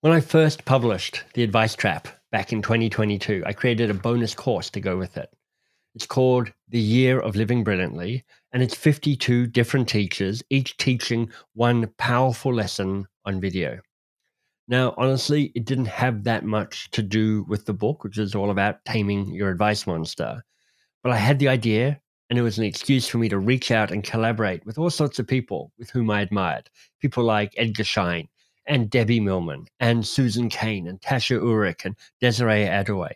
When I first published The Advice Trap back in 2022, I created a bonus course to go with it. It's called The Year of Living Brilliantly, and it's 52 different teachers, each teaching one powerful lesson on video. Now, honestly, it didn't have that much to do with the book, which is all about taming your advice monster. But I had the idea, and it was an excuse for me to reach out and collaborate with all sorts of people with whom I admired. People like Edgar Schein and Debbie Millman and Susan Cain and Tasha Eurich and Desiree Adaway.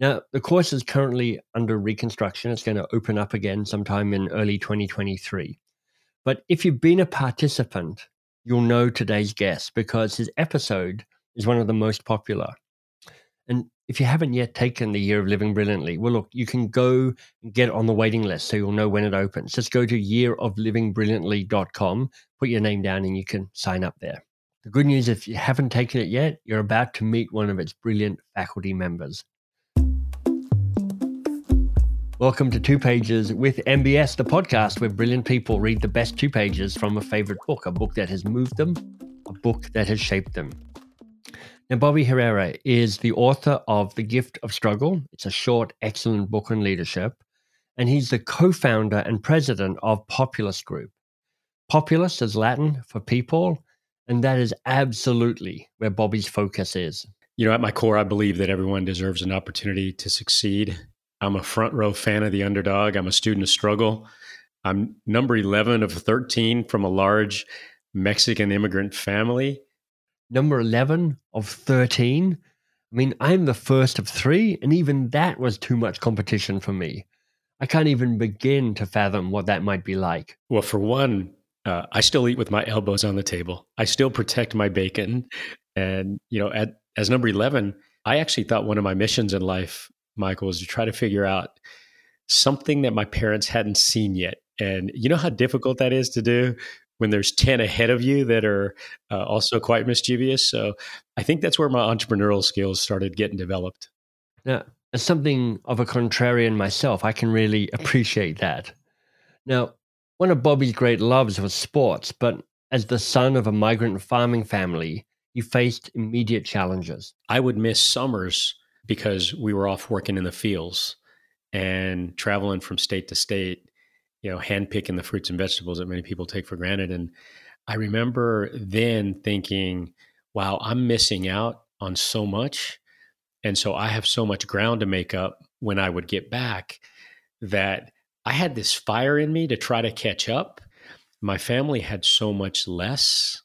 Now, the course is currently under reconstruction. It's going to open up again sometime in early 2023. But if you've been a participant you'll know today's guest because his episode is one of the most popular. And if you haven't yet taken the Year of Living Brilliantly, well, look, you can go and get on the waiting list so you'll know when it opens. Just go to yearoflivingbrilliantly.com, put your name down, and you can sign up there. The good news, if you haven't taken it yet, you're about to meet one of its brilliant faculty members. Welcome to Two Pages with MBS, the podcast where brilliant people read the best two pages from a favorite book, a book that has moved them, a book that has shaped them. Now, Bobby Herrera is the author of The Gift of Struggle. It's a short, excellent book on leadership. And he's the co founder and president of Populus Group. Populus is Latin for people, and that is absolutely where Bobby's focus is. You know, at my core, I believe that everyone deserves an opportunity to succeed I'm a front row fan of the underdog. I'm a student of struggle. I'm number 11 of 13 from a large Mexican immigrant family. Number 11 of 13? I mean, I'm the first of three, and even that was too much competition for me. I can't even begin to fathom what that might be like. Well, for one, uh, I still eat with my elbows on the table. I still protect my bacon. And, you know, at, as number 11, I actually thought one of my missions in life Michael, is to try to figure out something that my parents hadn't seen yet. And you know how difficult that is to do when there's 10 ahead of you that are uh, also quite mischievous. So I think that's where my entrepreneurial skills started getting developed. Now, as something of a contrarian myself, I can really appreciate that. Now, one of Bobby's great loves was sports, but as the son of a migrant farming family, he faced immediate challenges. I would miss summers because we were off working in the fields and traveling from state to state, you know, handpicking the fruits and vegetables that many people take for granted. And I remember then thinking, wow, I'm missing out on so much. And so I have so much ground to make up when I would get back that I had this fire in me to try to catch up. My family had so much less.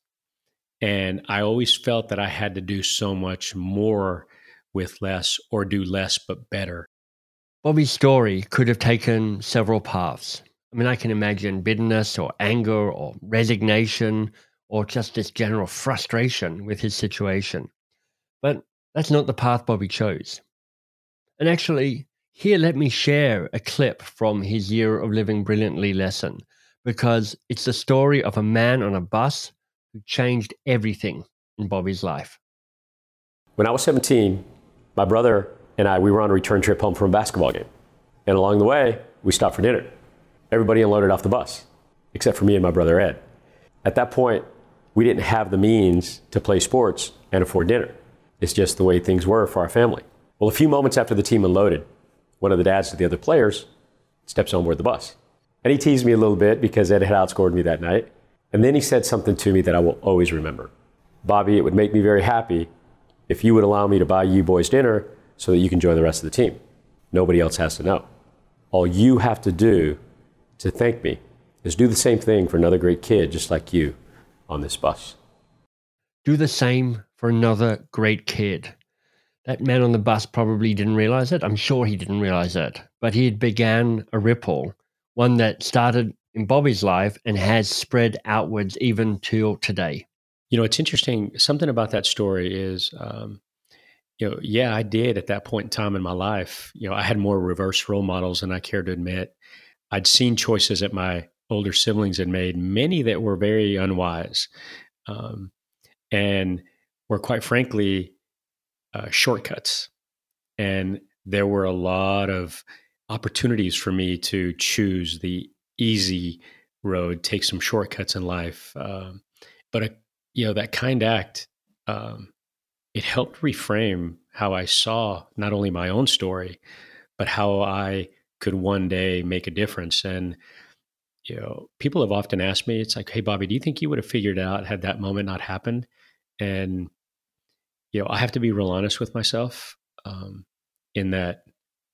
And I always felt that I had to do so much more with less or do less but better. Bobby's story could have taken several paths. I mean, I can imagine bitterness or anger or resignation or just this general frustration with his situation. But that's not the path Bobby chose. And actually, here let me share a clip from his Year of Living Brilliantly lesson because it's the story of a man on a bus who changed everything in Bobby's life. When I was 17, my brother and I, we were on a return trip home from a basketball game. And along the way, we stopped for dinner. Everybody unloaded off the bus, except for me and my brother Ed. At that point, we didn't have the means to play sports and afford dinner. It's just the way things were for our family. Well, a few moments after the team unloaded, one of the dads of the other players steps on board the bus. And he teased me a little bit because Ed had outscored me that night. And then he said something to me that I will always remember. Bobby, it would make me very happy if you would allow me to buy you boys dinner so that you can join the rest of the team. Nobody else has to know. All you have to do to thank me is do the same thing for another great kid just like you on this bus. Do the same for another great kid. That man on the bus probably didn't realize it. I'm sure he didn't realize it. But he had began a ripple, one that started in Bobby's life and has spread outwards even till today. You know, it's interesting. Something about that story is, um, you know, yeah, I did at that point in time in my life. You know, I had more reverse role models than I care to admit. I'd seen choices that my older siblings had made, many that were very unwise, um, and were quite frankly uh, shortcuts. And there were a lot of opportunities for me to choose the easy road, take some shortcuts in life. Um, but a you know that kind act um, it helped reframe how I saw not only my own story, but how I could one day make a difference. And you know, people have often asked me, it's like, hey, Bobby, do you think you would have figured it out had that moment not happened? And you know, I have to be real honest with myself um, in that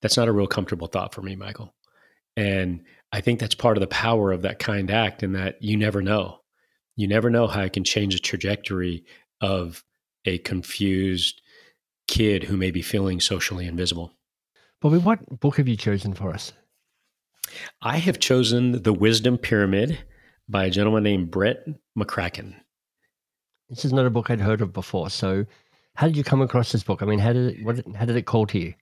that's not a real comfortable thought for me, Michael. And I think that's part of the power of that kind act, in that you never know. You never know how it can change the trajectory of a confused kid who may be feeling socially invisible. Bobby, what book have you chosen for us? I have chosen The Wisdom Pyramid by a gentleman named Brett McCracken. This is not a book I'd heard of before. So, how did you come across this book? I mean, how did it, what, how did it call to you?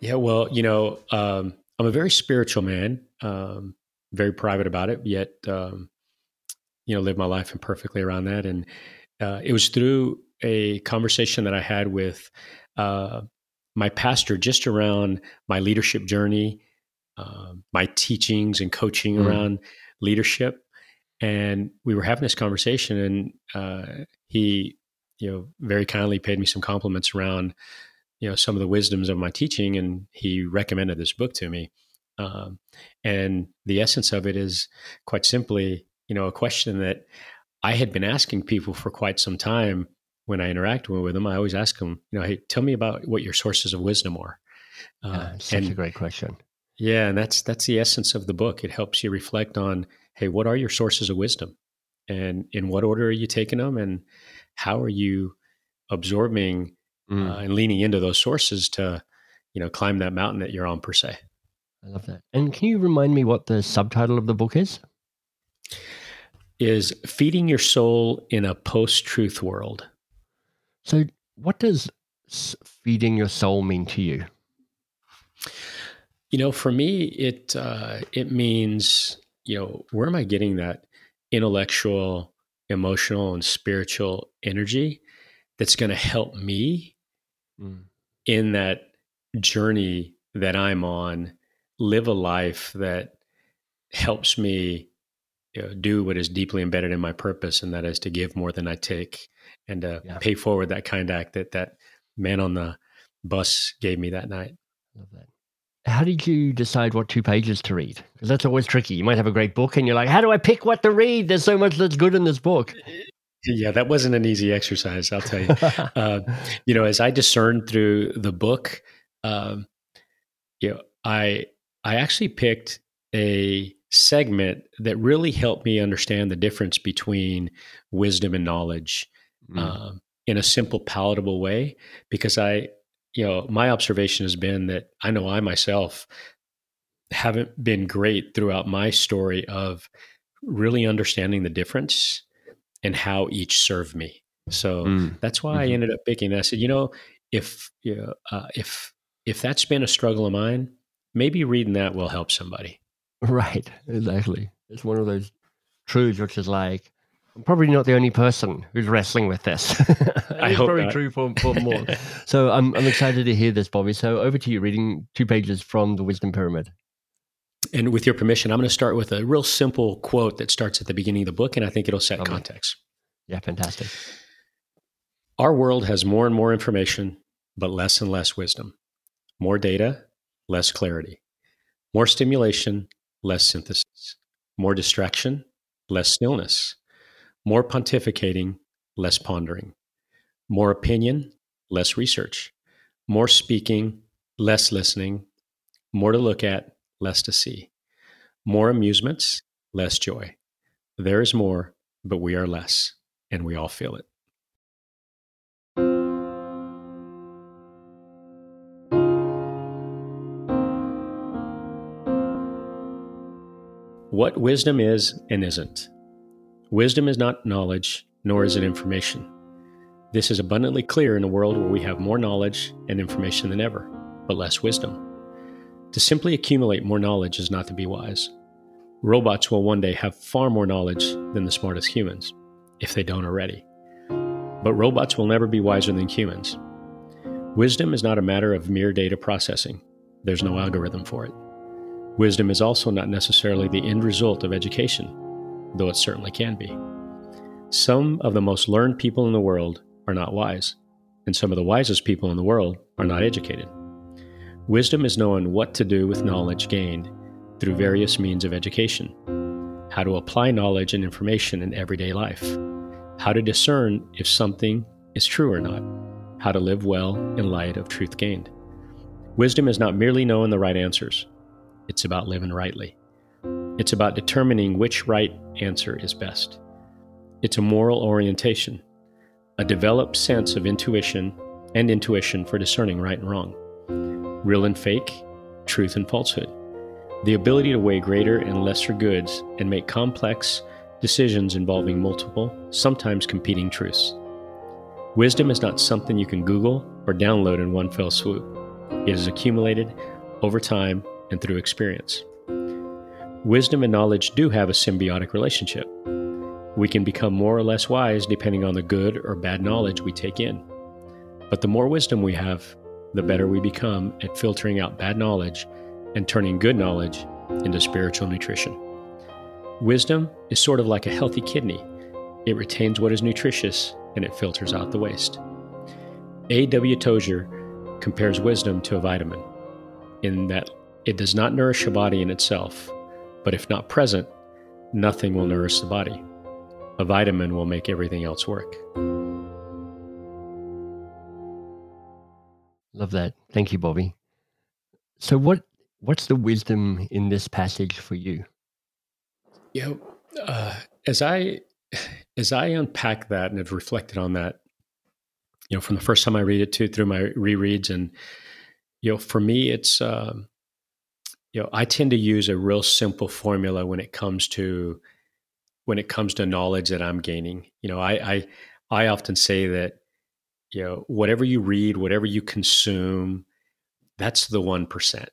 Yeah, well, you know, um, I'm a very spiritual man, um, very private about it, yet, um, you know, live my life imperfectly around that. And uh, it was through a conversation that I had with uh, my pastor just around my leadership journey, uh, my teachings and coaching mm. around leadership. And we were having this conversation, and uh, he, you know, very kindly paid me some compliments around, you know, some of the wisdoms of my teaching, and he recommended this book to me. Um, and the essence of it is quite simply, you know, a question that I had been asking people for quite some time when I interact with them, I always ask them, you know, hey, tell me about what your sources of wisdom are. Uh, such and, a great question. Yeah, and that's that's the essence of the book. It helps you reflect on, hey, what are your sources of wisdom, and in what order are you taking them, and how are you absorbing mm. uh, and leaning into those sources to, you know, climb that mountain that you're on per se. I love that. And can you remind me what the subtitle of the book is? Is feeding your soul in a post-truth world. So, what does feeding your soul mean to you? You know, for me, it uh, it means you know where am I getting that intellectual, emotional, and spiritual energy that's going to help me mm. in that journey that I'm on, live a life that helps me you know, do what is deeply embedded in my purpose, and that is to give more than I take and to yeah. pay forward that kind act that that man on the bus gave me that night. Love that. How did you decide what two pages to read? Because that's always tricky. You might have a great book and you're like, how do I pick what to read? There's so much that's good in this book. Yeah, that wasn't an easy exercise, I'll tell you. uh, you know, as I discerned through the book, um, you know, I I actually picked a segment that really helped me understand the difference between wisdom and knowledge mm. uh, in a simple, palatable way. Because I, you know, my observation has been that I know I myself haven't been great throughout my story of really understanding the difference and how each served me. So mm. that's why mm-hmm. I ended up picking. I said, you know, if you know, uh, if if that's been a struggle of mine, maybe reading that will help somebody. Right, exactly. It's one of those truths which is like, I'm probably not the only person who's wrestling with this. I hope probably not. true for, for more. so I'm, I'm excited to hear this, Bobby. So over to you, reading two pages from the Wisdom Pyramid. And with your permission, I'm going to start with a real simple quote that starts at the beginning of the book, and I think it'll set okay. context. Yeah, fantastic. Our world has more and more information, but less and less wisdom. More data, less clarity. More stimulation, less synthesis, more distraction, less stillness, more pontificating, less pondering, more opinion, less research, more speaking, less listening, more to look at, less to see, more amusements, less joy. There is more, but we are less, and we all feel it. What wisdom is and isn't. Wisdom is not knowledge, nor is it information. This is abundantly clear in a world where we have more knowledge and information than ever, but less wisdom. To simply accumulate more knowledge is not to be wise. Robots will one day have far more knowledge than the smartest humans, if they don't already. But robots will never be wiser than humans. Wisdom is not a matter of mere data processing, there's no algorithm for it. Wisdom is also not necessarily the end result of education, though it certainly can be. Some of the most learned people in the world are not wise. and some of the wisest people in the world are not educated. Wisdom is knowing what to do with knowledge gained through various means of education, how to apply knowledge and information in everyday life, how to discern if something is true or not, how to live well in light of truth gained. Wisdom is not merely knowing the right answers, it's about living rightly. It's about determining which right answer is best. It's a moral orientation, a developed sense of intuition and intuition for discerning right and wrong, real and fake, truth and falsehood, the ability to weigh greater and lesser goods and make complex decisions involving multiple, sometimes competing truths. Wisdom is not something you can Google or download in one fell swoop. It is accumulated over time and through experience. Wisdom and knowledge do have a symbiotic relationship. We can become more or less wise depending on the good or bad knowledge we take in. But the more wisdom we have, the better we become at filtering out bad knowledge and turning good knowledge into spiritual nutrition. Wisdom is sort of like a healthy kidney. It retains what is nutritious and it filters out the waste. A.W. Tozer compares wisdom to a vitamin in that it does not nourish a body in itself, but if not present, nothing will nourish the body. A vitamin will make everything else work. Love that. Thank you, Bobby. So what what's the wisdom in this passage for you? You know, uh, as I as I unpack that and have reflected on that, you know, from the first time I read it to through my rereads, and you know, for me, it's um, you know, I tend to use a real simple formula when it comes to when it comes to knowledge that I'm gaining. You know, I I, I often say that you know whatever you read, whatever you consume, that's the one percent.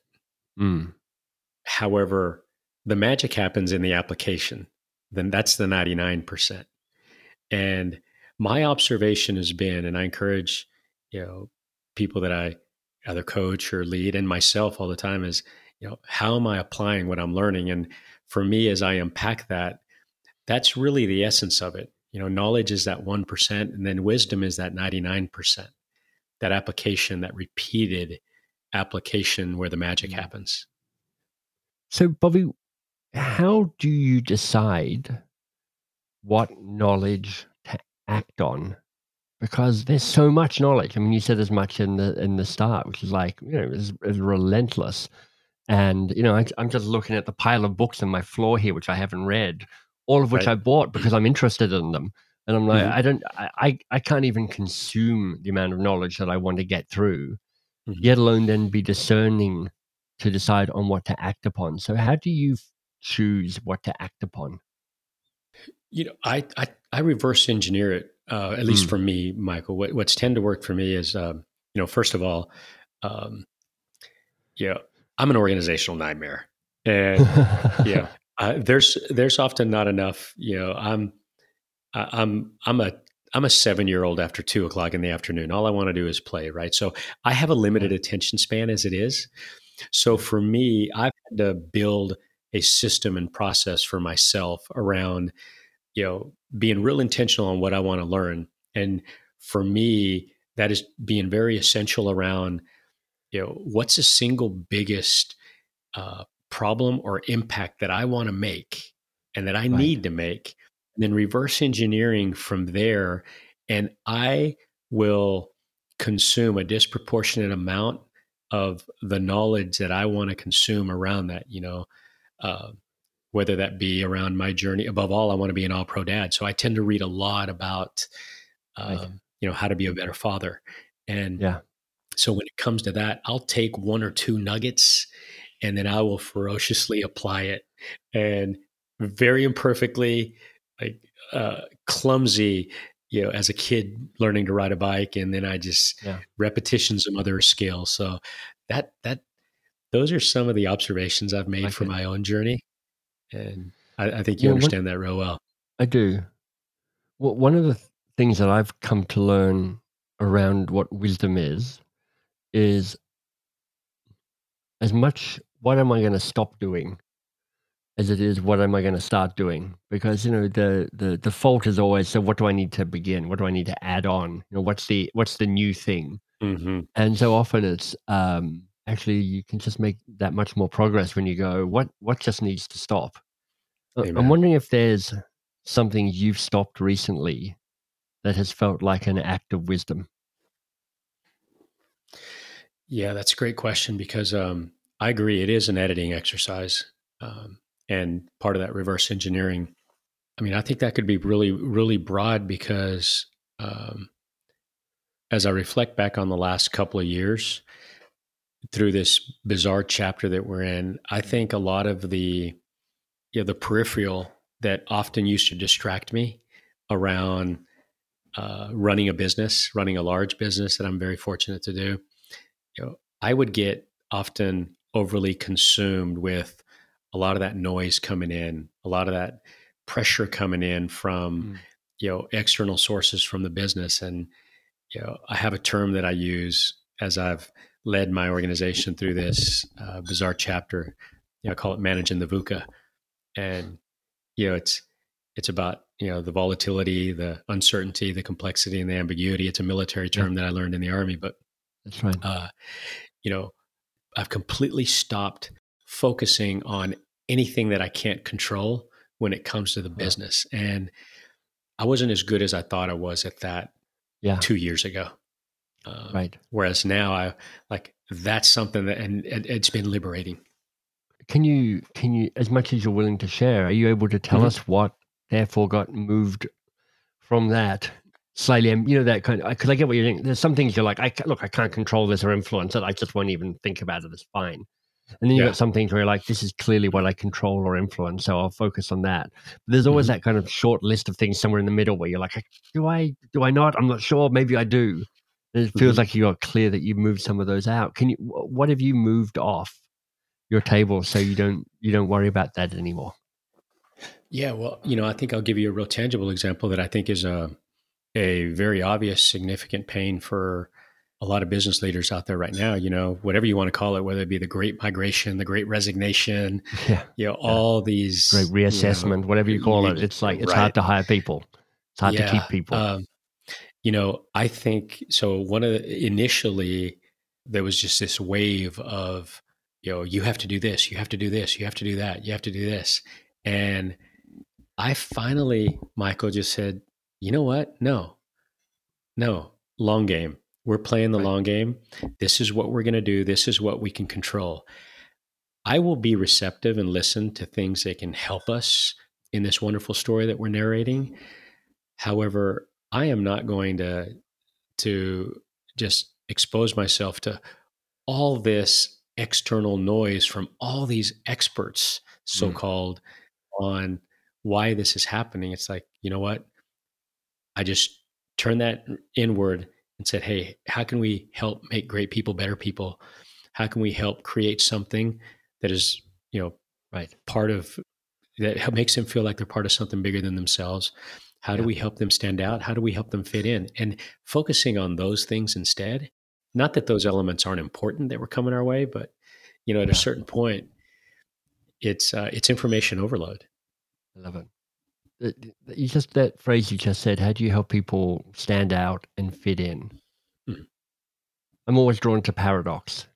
Mm. However, the magic happens in the application then that's the 99%. And my observation has been, and I encourage, you know, people that I either coach or lead and myself all the time is, you know, how am I applying what I'm learning? And for me, as I unpack that, that's really the essence of it. You know, knowledge is that 1%, and then wisdom is that 99%. That application, that repeated application where the magic happens. So, Bobby, how do you decide what knowledge to act on? Because there's so much knowledge. I mean, you said as much in the in the start, which is like you know, is, is relentless. And you know, I, am just looking at the pile of books on my floor here, which I haven't read, all of which right. I bought because I'm interested in them. And I'm like, mm-hmm. I don't, I, I can't even consume the amount of knowledge that I want to get through, mm-hmm. yet alone then be discerning to decide on what to act upon. So, how do you choose what to act upon? You know, I I, I reverse engineer it. Uh, at least mm. for me, Michael. What, what's tend to work for me is, um, you know, first of all, um, yeah, I'm an organizational nightmare, and yeah, uh, there's there's often not enough. You know, I'm I'm I'm a I'm a seven year old after two o'clock in the afternoon. All I want to do is play, right? So I have a limited attention span as it is. So for me, I've had to build a system and process for myself around you know being real intentional on what I want to learn and for me that is being very essential around you know what's the single biggest uh, problem or impact that I want to make and that I right. need to make and then reverse engineering from there and I will consume a disproportionate amount of the knowledge that I want to consume around that you know uh, whether that be around my journey. Above all, I want to be an all pro dad. So I tend to read a lot about, um, right. you know, how to be a better father. And yeah. So when it comes to that, I'll take one or two nuggets and then I will ferociously apply it and very imperfectly, like uh, clumsy, you know, as a kid learning to ride a bike. And then I just yeah. repetition some other skills. So that, that those are some of the observations I've made for my own journey. And I, I think you yeah, understand that real well. I do. Well, one of the th- things that I've come to learn around what wisdom is, is as much what am I going to stop doing as it is what am I going to start doing? Because you know the the default is always so what do I need to begin? What do I need to add on? You know what's the what's the new thing? Mm-hmm. And so often it's um, actually you can just make that much more progress when you go what what just needs to stop. Uh, I'm wondering if there's something you've stopped recently that has felt like an act of wisdom. Yeah, that's a great question because um, I agree. It is an editing exercise. Um, and part of that reverse engineering. I mean, I think that could be really, really broad because um, as I reflect back on the last couple of years through this bizarre chapter that we're in, I think a lot of the you know, the peripheral that often used to distract me around uh, running a business, running a large business that I'm very fortunate to do. You know, I would get often overly consumed with a lot of that noise coming in, a lot of that pressure coming in from mm. you know external sources from the business, and you know I have a term that I use as I've led my organization through this uh, bizarre chapter. You know, I call it managing the VUCA, and you know it's it's about you know the volatility, the uncertainty, the complexity, and the ambiguity. It's a military term that I learned in the army, but that's right. Uh, you know, I've completely stopped focusing on anything that I can't control when it comes to the business. And I wasn't as good as I thought I was at that yeah. two years ago. Um, right. Whereas now I like that's something that, and, and, it's been liberating. Can you, can you, as much as you're willing to share, are you able to tell mm-hmm. us what therefore got moved from that slightly, you know, that kind of, because I get what you're saying. There's some things you're like, I look, I can't control this or influence it. I just won't even think about it. It's fine. And then you yeah. got some things where you're like, this is clearly what I control or influence, so I'll focus on that. But there's always mm-hmm. that kind of short list of things somewhere in the middle where you're like, do I, do I not? I'm not sure. Maybe I do. And it feels mm-hmm. like you got clear that you moved some of those out. Can you? What have you moved off your table so you don't you don't worry about that anymore? Yeah, well, you know, I think I'll give you a real tangible example that I think is a a very obvious, significant pain for a lot of business leaders out there right now, you know, whatever you want to call it, whether it be the great migration, the great resignation, yeah. you know, yeah. all these great reassessment, you know, whatever you call it. It's like, it's right. hard to hire people. It's hard yeah. to keep people. Um, you know, I think so. One of the, initially there was just this wave of, you know, you have to do this, you have to do this, you have to do that, you have to do this. And I finally, Michael just said, you know what? No, no, long game we're playing the right. long game. This is what we're going to do. This is what we can control. I will be receptive and listen to things that can help us in this wonderful story that we're narrating. However, I am not going to to just expose myself to all this external noise from all these experts so called mm. on why this is happening. It's like, you know what? I just turned that inward and said, Hey, how can we help make great people better people? How can we help create something that is, you know, right, part of that makes them feel like they're part of something bigger than themselves? How do we help them stand out? How do we help them fit in? And focusing on those things instead, not that those elements aren't important that were coming our way, but you know, at a certain point, it's uh, it's information overload. I love it you just that phrase you just said how do you help people stand out and fit in? Mm. i'm always drawn to paradox.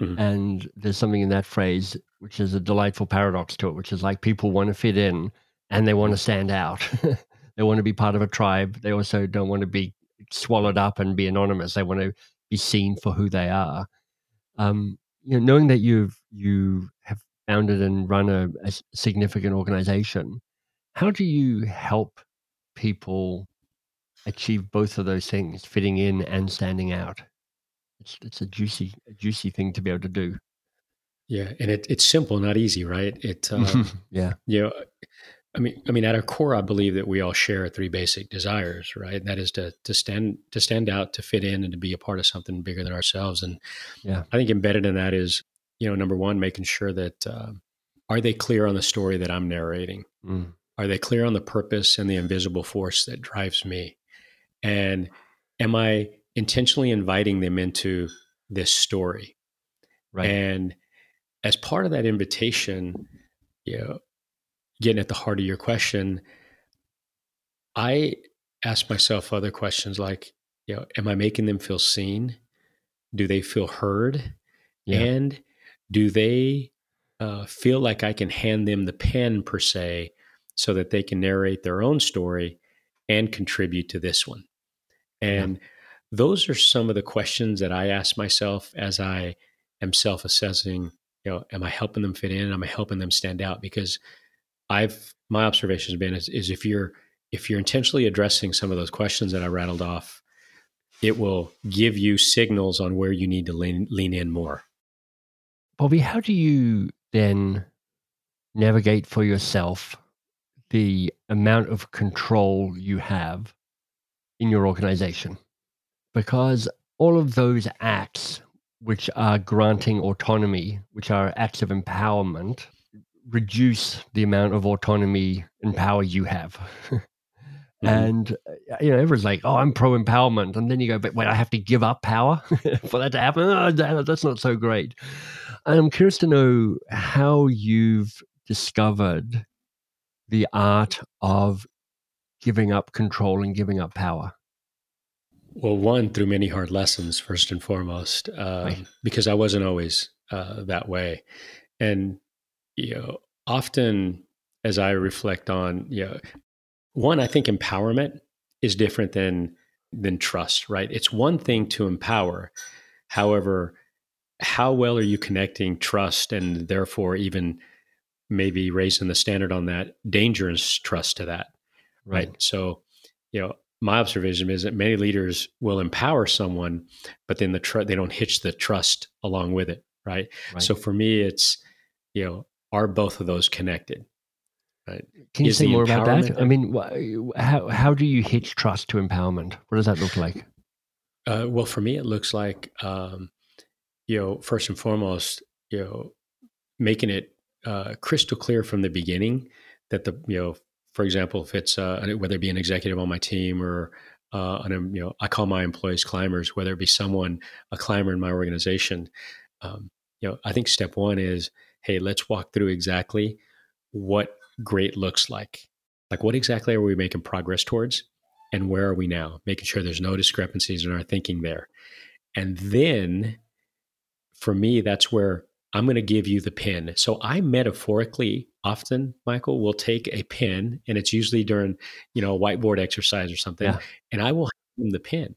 Mm. and there's something in that phrase which is a delightful paradox to it which is like people want to fit in and they want to stand out. They want to be part of a tribe. They also don't want to be swallowed up and be anonymous. They want to be seen for who they are. Um, you know knowing that you've you have founded and run a, a significant organization how do you help people achieve both of those things, fitting in and standing out? It's it's a juicy a juicy thing to be able to do. Yeah, and it, it's simple, not easy, right? It uh, yeah, you know, I mean, I mean, at our core, I believe that we all share three basic desires, right? And that is to to stand to stand out, to fit in, and to be a part of something bigger than ourselves. And yeah, I think embedded in that is, you know, number one, making sure that uh, are they clear on the story that I'm narrating? Mm. Are they clear on the purpose and the invisible force that drives me? And am I intentionally inviting them into this story? Right. And as part of that invitation, you know, getting at the heart of your question, I ask myself other questions like, you know, am I making them feel seen? Do they feel heard? Yeah. And do they uh, feel like I can hand them the pen per se so that they can narrate their own story and contribute to this one? And yeah. those are some of the questions that I ask myself as I am self assessing. You know, am I helping them fit in? Am I helping them stand out? Because I've my observation has been is, is if you're if you're intentionally addressing some of those questions that I rattled off, it will give you signals on where you need to lean, lean in more. Bobby, how do you then navigate for yourself the amount of control you have in your organization? Because all of those acts, which are granting autonomy, which are acts of empowerment, reduce the amount of autonomy and power you have. Mm-hmm. And uh, you know, everyone's like, "Oh, I'm pro empowerment," and then you go, "But wait, I have to give up power for that to happen." Oh, that's not so great. And I'm curious to know how you've discovered the art of giving up control and giving up power. Well, one through many hard lessons, first and foremost, um, right. because I wasn't always uh, that way, and you know, often as I reflect on, you know, one, I think empowerment is different than than trust, right? It's one thing to empower. However, how well are you connecting trust and therefore even maybe raising the standard on that dangerous trust to that, right? right? So, you know, my observation is that many leaders will empower someone, but then the tr- they don't hitch the trust along with it, right? right? So for me, it's you know, are both of those connected? Right. Can you Is say more about that? I mean, how how do you hitch trust to empowerment? What does that look like? Uh, well, for me, it looks like um, you know, first and foremost, you know, making it uh, crystal clear from the beginning that the you know, for example, if it's uh, whether it be an executive on my team or uh, an, you know, I call my employees climbers, whether it be someone a climber in my organization. Um, you know, I think step one is, hey, let's walk through exactly what great looks like. Like, what exactly are we making progress towards? And where are we now? Making sure there's no discrepancies in our thinking there. And then for me, that's where I'm going to give you the pin. So I metaphorically often, Michael, will take a pin, and it's usually during, you know, a whiteboard exercise or something, yeah. and I will hand them the pin.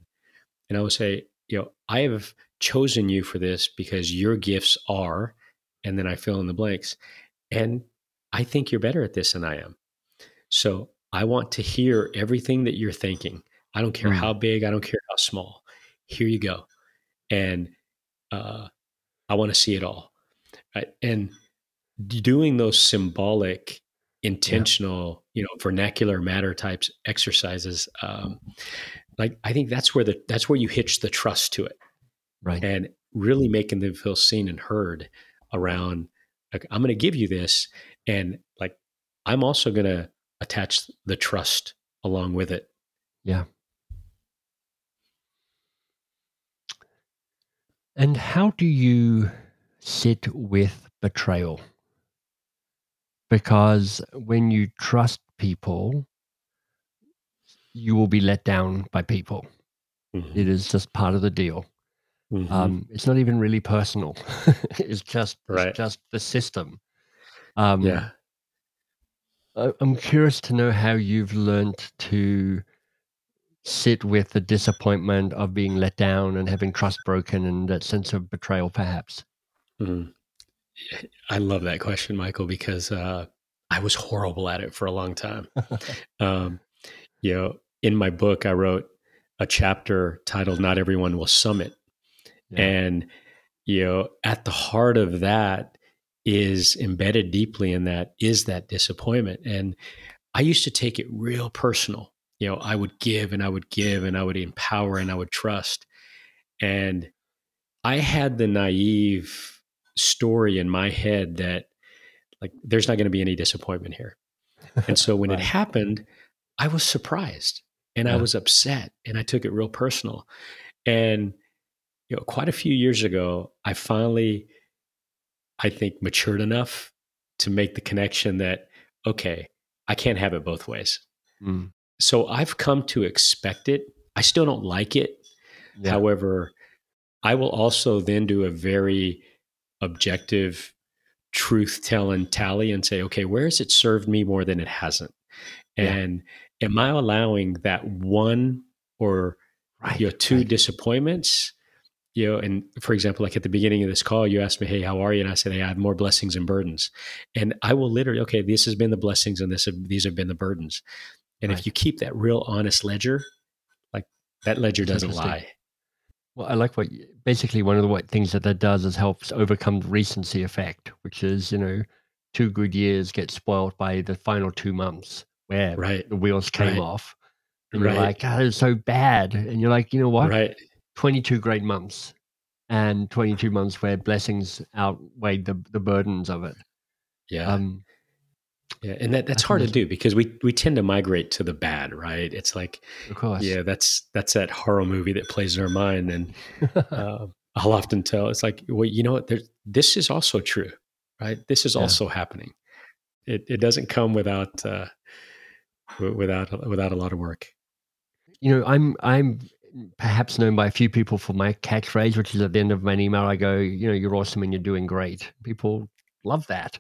And I will say, you know, I have chosen you for this because your gifts are, and then I fill in the blanks. And I think you're better at this than I am. So I want to hear everything that you're thinking. I don't care mm. how big, I don't care how small. Here you go. And uh, I want to see it all. Right? And doing those symbolic, intentional, yeah. you know, vernacular matter types exercises, um, like I think that's where the that's where you hitch the trust to it, right? And really making them feel seen and heard around. Like, I'm going to give you this, and like, I'm also going to attach the trust along with it. Yeah. And how do you sit with betrayal? Because when you trust people, you will be let down by people. Mm-hmm. It is just part of the deal. Mm-hmm. Um, it's not even really personal. it's just right. it's just the system. Um, yeah. I'm curious to know how you've learned to sit with the disappointment of being let down and having trust broken and that sense of betrayal, perhaps. Mm-hmm. I love that question, Michael, because uh, I was horrible at it for a long time. um, you know, in my book, I wrote a chapter titled "Not Everyone Will Summit," yeah. and you know, at the heart of that is embedded deeply in that is that disappointment. And I used to take it real personal. You know, I would give and I would give and I would empower and I would trust. And I had the naive story in my head that like there's not going to be any disappointment here. And so when right. it happened, I was surprised and yeah. I was upset and I took it real personal. And you know, quite a few years ago, I finally I think, matured enough to make the connection that okay, I can't have it both ways. Mm. So I've come to expect it. I still don't like it. Yeah. However, I will also then do a very objective truth telling tally and say, okay, where has it served me more than it hasn't? Yeah. And am I allowing that one or right. you know two right. disappointments? You know, and for example, like at the beginning of this call, you asked me, "Hey, how are you?" And I said, "Hey, I have more blessings and burdens." And I will literally, okay, this has been the blessings, and this these have been the burdens. And Right. if you keep that real honest ledger, like that ledger doesn't lie. Well, I like what basically one of the what things that that does is helps overcome the recency effect, which is you know two good years get spoiled by the final two months where Right. the wheels came Right. off, and you're like, God, it's so bad, and you're like, you know what, Right. twenty two great months, and twenty two months where blessings outweighed the the burdens of it. Yeah. Um, yeah. And that, that's hard to do because we we tend to migrate to the bad, right? It's like, of course, yeah, that's that's that horror movie that plays in our mind. And uh, I'll often tell it's like, well, you know what? There's, this is also true, right? This is Yeah. also happening. It it doesn't come without uh, without without a lot of work. you know, I'm I'm perhaps known by a few people for my catchphrase, which is at the end of my email, I go, you know, you're awesome and you're doing great. People love that.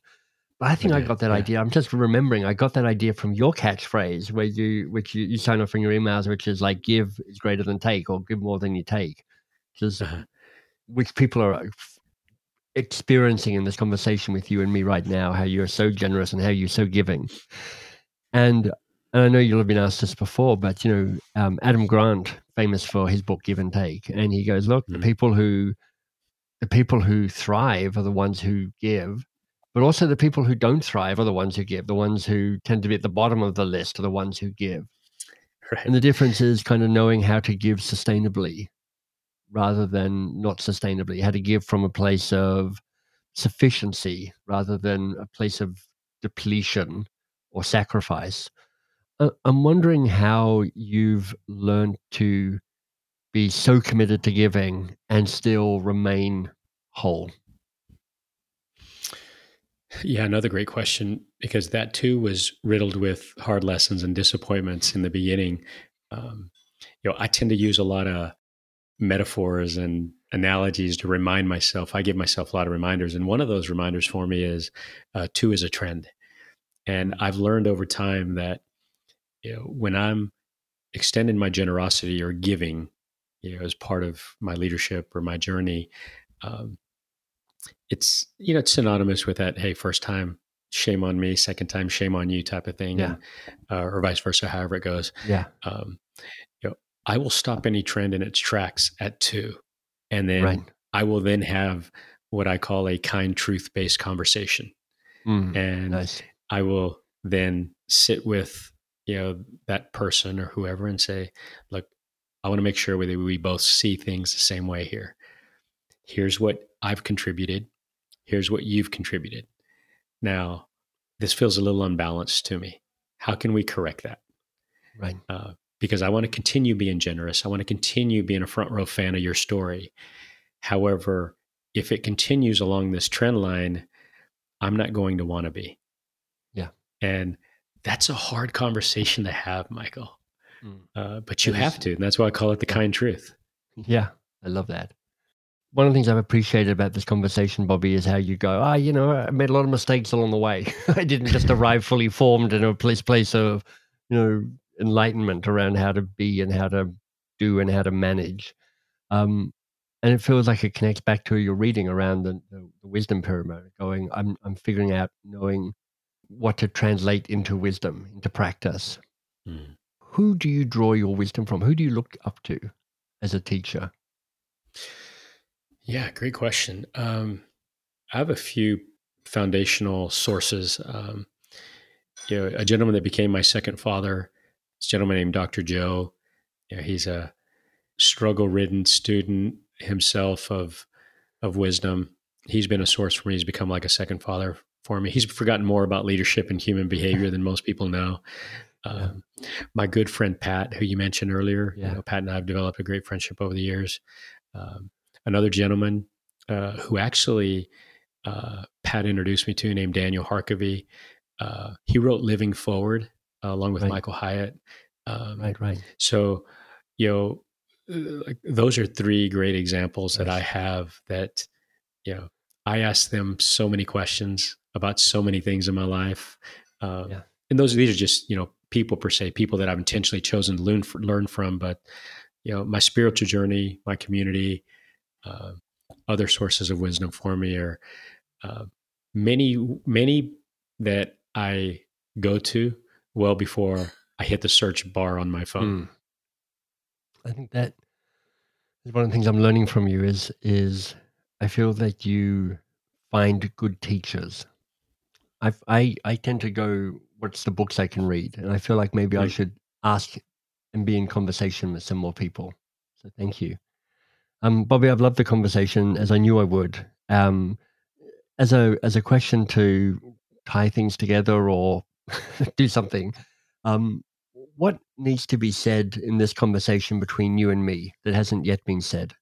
I think I do, got that yeah. idea. I'm just remembering I got that idea from your catchphrase where you which you, you sign off in your emails, which is like give is greater than take or give more than you take. Just Uh-huh. which people are experiencing in this conversation with you and me right now, how you're so generous and how you're so giving. And and I know you'll have been asked this before, but you know, um, Adam Grant, famous for his book Give and Take, and he goes, "Look, the Mhm. people who, the people who thrive are the ones who give, but also the people who don't thrive are the ones who give. The ones who tend to be at the bottom of the list are the ones who give. Right. And the difference is kind of knowing how to give sustainably, rather than not sustainably. How to give from a place of sufficiency rather than a place of depletion or sacrifice. I'm wondering how you've learned to be so committed to giving and still remain whole. Yeah, another great question because that too was riddled with hard lessons and disappointments in the beginning. Um, you know, I tend to use a lot of metaphors and analogies to remind myself. I give myself a lot of reminders, and one of those reminders for me is uh, two is a trend. And I've learned over time that you know when I'm extending my generosity or giving, you know, as part of my leadership or my journey, um, it's you know it's synonymous with that. Hey, first time, shame on me. Second time, shame on you, type of thing, Yeah. and, uh, or vice versa. However it goes Yeah. um, you know, I will stop any trend in its tracks at two, and then Right. I will then have what I call a kind truth based conversation, Mm, and nice. I will then sit with you know that person or whoever and say, look, I want to make sure that we both see things the same way here. Here's what I've contributed. Here's what you've contributed. Now, this feels a little unbalanced to me. How can we correct that? Right. uh, because I want to continue being generous. I want to continue being a front row fan of your story. However, if it continues along this trend line, I'm not going to want to be. Yeah. And that's a hard conversation to have, Michael. Mm. Uh, but you It is. have to. And that's why I call it the kind truth. Yeah, I love that. One of the things I've appreciated about this conversation, Bobby, is how you go, ah, you know, I made a lot of mistakes along the way. I didn't just arrive fully formed in a place place of, you know, enlightenment around how to be and how to do and how to manage. Um, and it feels like it connects back to your reading around the, the, the wisdom pyramid, going, I'm I'm figuring out knowing what to translate into wisdom, into practice. Mm. Who do you draw your wisdom from? Who do you look up to as a teacher? Yeah, great question. Um, I have a few foundational sources. Um, you know, a gentleman that became my second father, this gentleman named Dr. Joe. You know, he's a struggle-ridden student himself of of wisdom. He's been a source for me. He's become like a second father for me. He's forgotten more about leadership and human behavior than most people know. Um, My good friend Pat, who you mentioned earlier, Yeah. you know, Pat and I have developed a great friendship over the years. Um, another gentleman uh, who actually uh, Pat introduced me to, named Daniel Harkavy. uh, he wrote Living Forward uh, along with Right. Michael Hyatt. Um, Right, right. So, you know, uh, like, those are three great examples that I have that, you know, I ask them so many questions about so many things in my life. Uh, Yeah. And those, these are just, you know, people per se, people that I've intentionally chosen to learn, learn from. But, you know, my spiritual journey, my community, uh, other sources of wisdom for me are uh, many, many that I go to well before I hit the search bar on my phone. Mm. I think that is one of the things I'm learning from you is is I feel that you find good teachers. I I I tend to go, what's the books I can read, and I feel like maybe I Mm. should ask and be in conversation with some more people. So thank you, um, Bobby. I've loved the conversation as I knew I would. Um, as a as a question to tie things together or do something. Um, what needs to be said in this conversation between you and me that hasn't yet been said?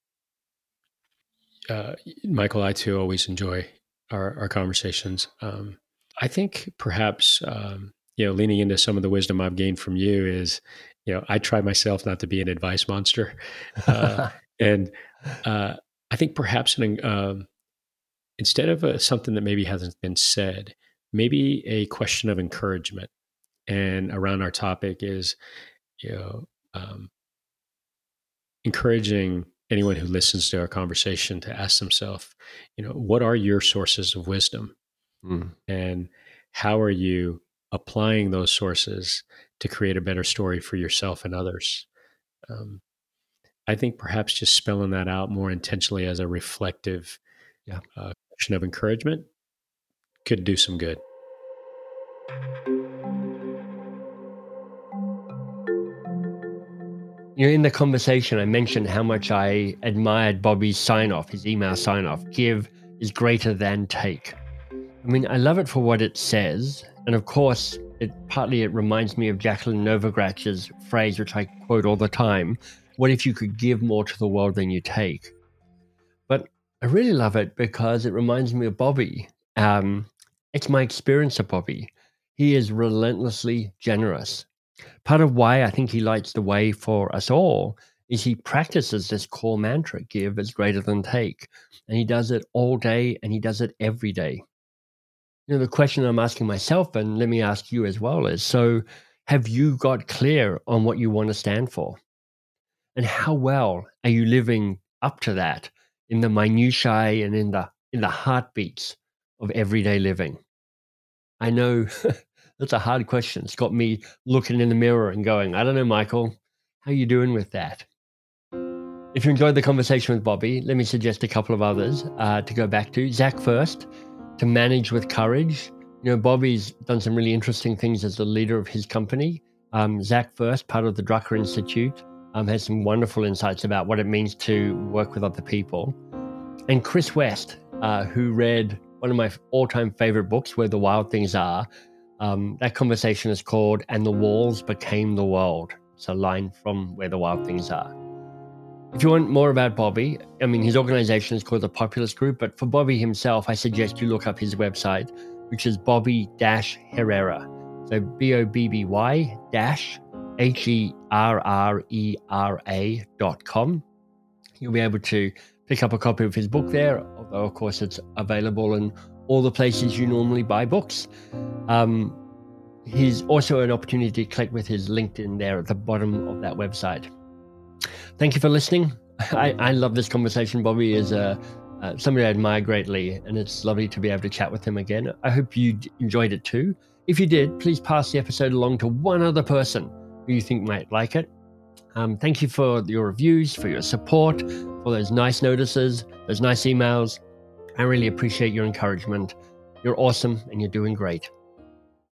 uh, Michael, I too always enjoy our, our conversations. Um, I think perhaps um, you know, leaning into some of the wisdom I've gained from you is, you know, I try myself not to be an advice monster, uh, and uh, I think perhaps an, um, instead of uh something that maybe hasn't been said, maybe a question of encouragement. And around our topic is, you know, um, encouraging anyone who listens to our conversation to ask themselves, you know, what are your sources of wisdom? Mm, And how are you applying those sources to create a better story for yourself and others? Um, I think perhaps just spelling that out more intentionally as a reflective Yeah. uh, question of encouragement could do some good. You know, in the conversation, I mentioned how much I admired Bobby's sign off, his email sign off give is greater than take. I mean, I love it for what it says. And of course, it partly it reminds me of Jacqueline Novogratz's phrase, which I quote all the time what if you could give more to the world than you take? But I really love it because it reminds me of Bobby. Um, it's my experience of Bobby. He is relentlessly generous. Part of why I think he lights the way for us all is he practices this core mantra give is greater than take. And he does it all day and he does it every day. You know, the question I'm asking myself, and let me ask you as well, is so have you got clear on what you want to stand for? And how well are you living up to that in the minutiae and in the in the heartbeats of everyday living? I know that's a hard question. It's got me looking in the mirror and going, I don't know, Michael, how are you doing with that? If you enjoyed the conversation with Bobby, let me suggest a couple of others uh, to go back to. Zach first, to manage with courage. You know, Bobby's done some really interesting things as the leader of his company. Um, Zach first, part of the Drucker Institute, um, has some wonderful insights about what it means to work with other people. And Chris West, uh, who read one of my all-time favorite books, Where the Wild Things Are. Um, that conversation is called "And the Walls Became the World." It's a line from Where the Wild Things Are. If you want more about Bobby, I mean, his organization is called the Populus Group, but for Bobby himself, I suggest you look up his website, which is Bobby Herrera. So B O B B Y dash H E R R E R A dot com. You'll be able to pick up a copy of his book there, although, of course, it's available in all the places you normally buy books. Um, he's also an opportunity to click with his LinkedIn there at the bottom of that website. Thank you for listening. I, I love this conversation. Bobby is uh, uh, somebody I admire greatly, and it's lovely to be able to chat with him again. I hope you enjoyed it too. If you did, please pass the episode along to one other person who you think might like it. Um, thank you for your reviews, for your support, for those nice notices, those nice emails. I really appreciate your encouragement. You're awesome and you're doing great.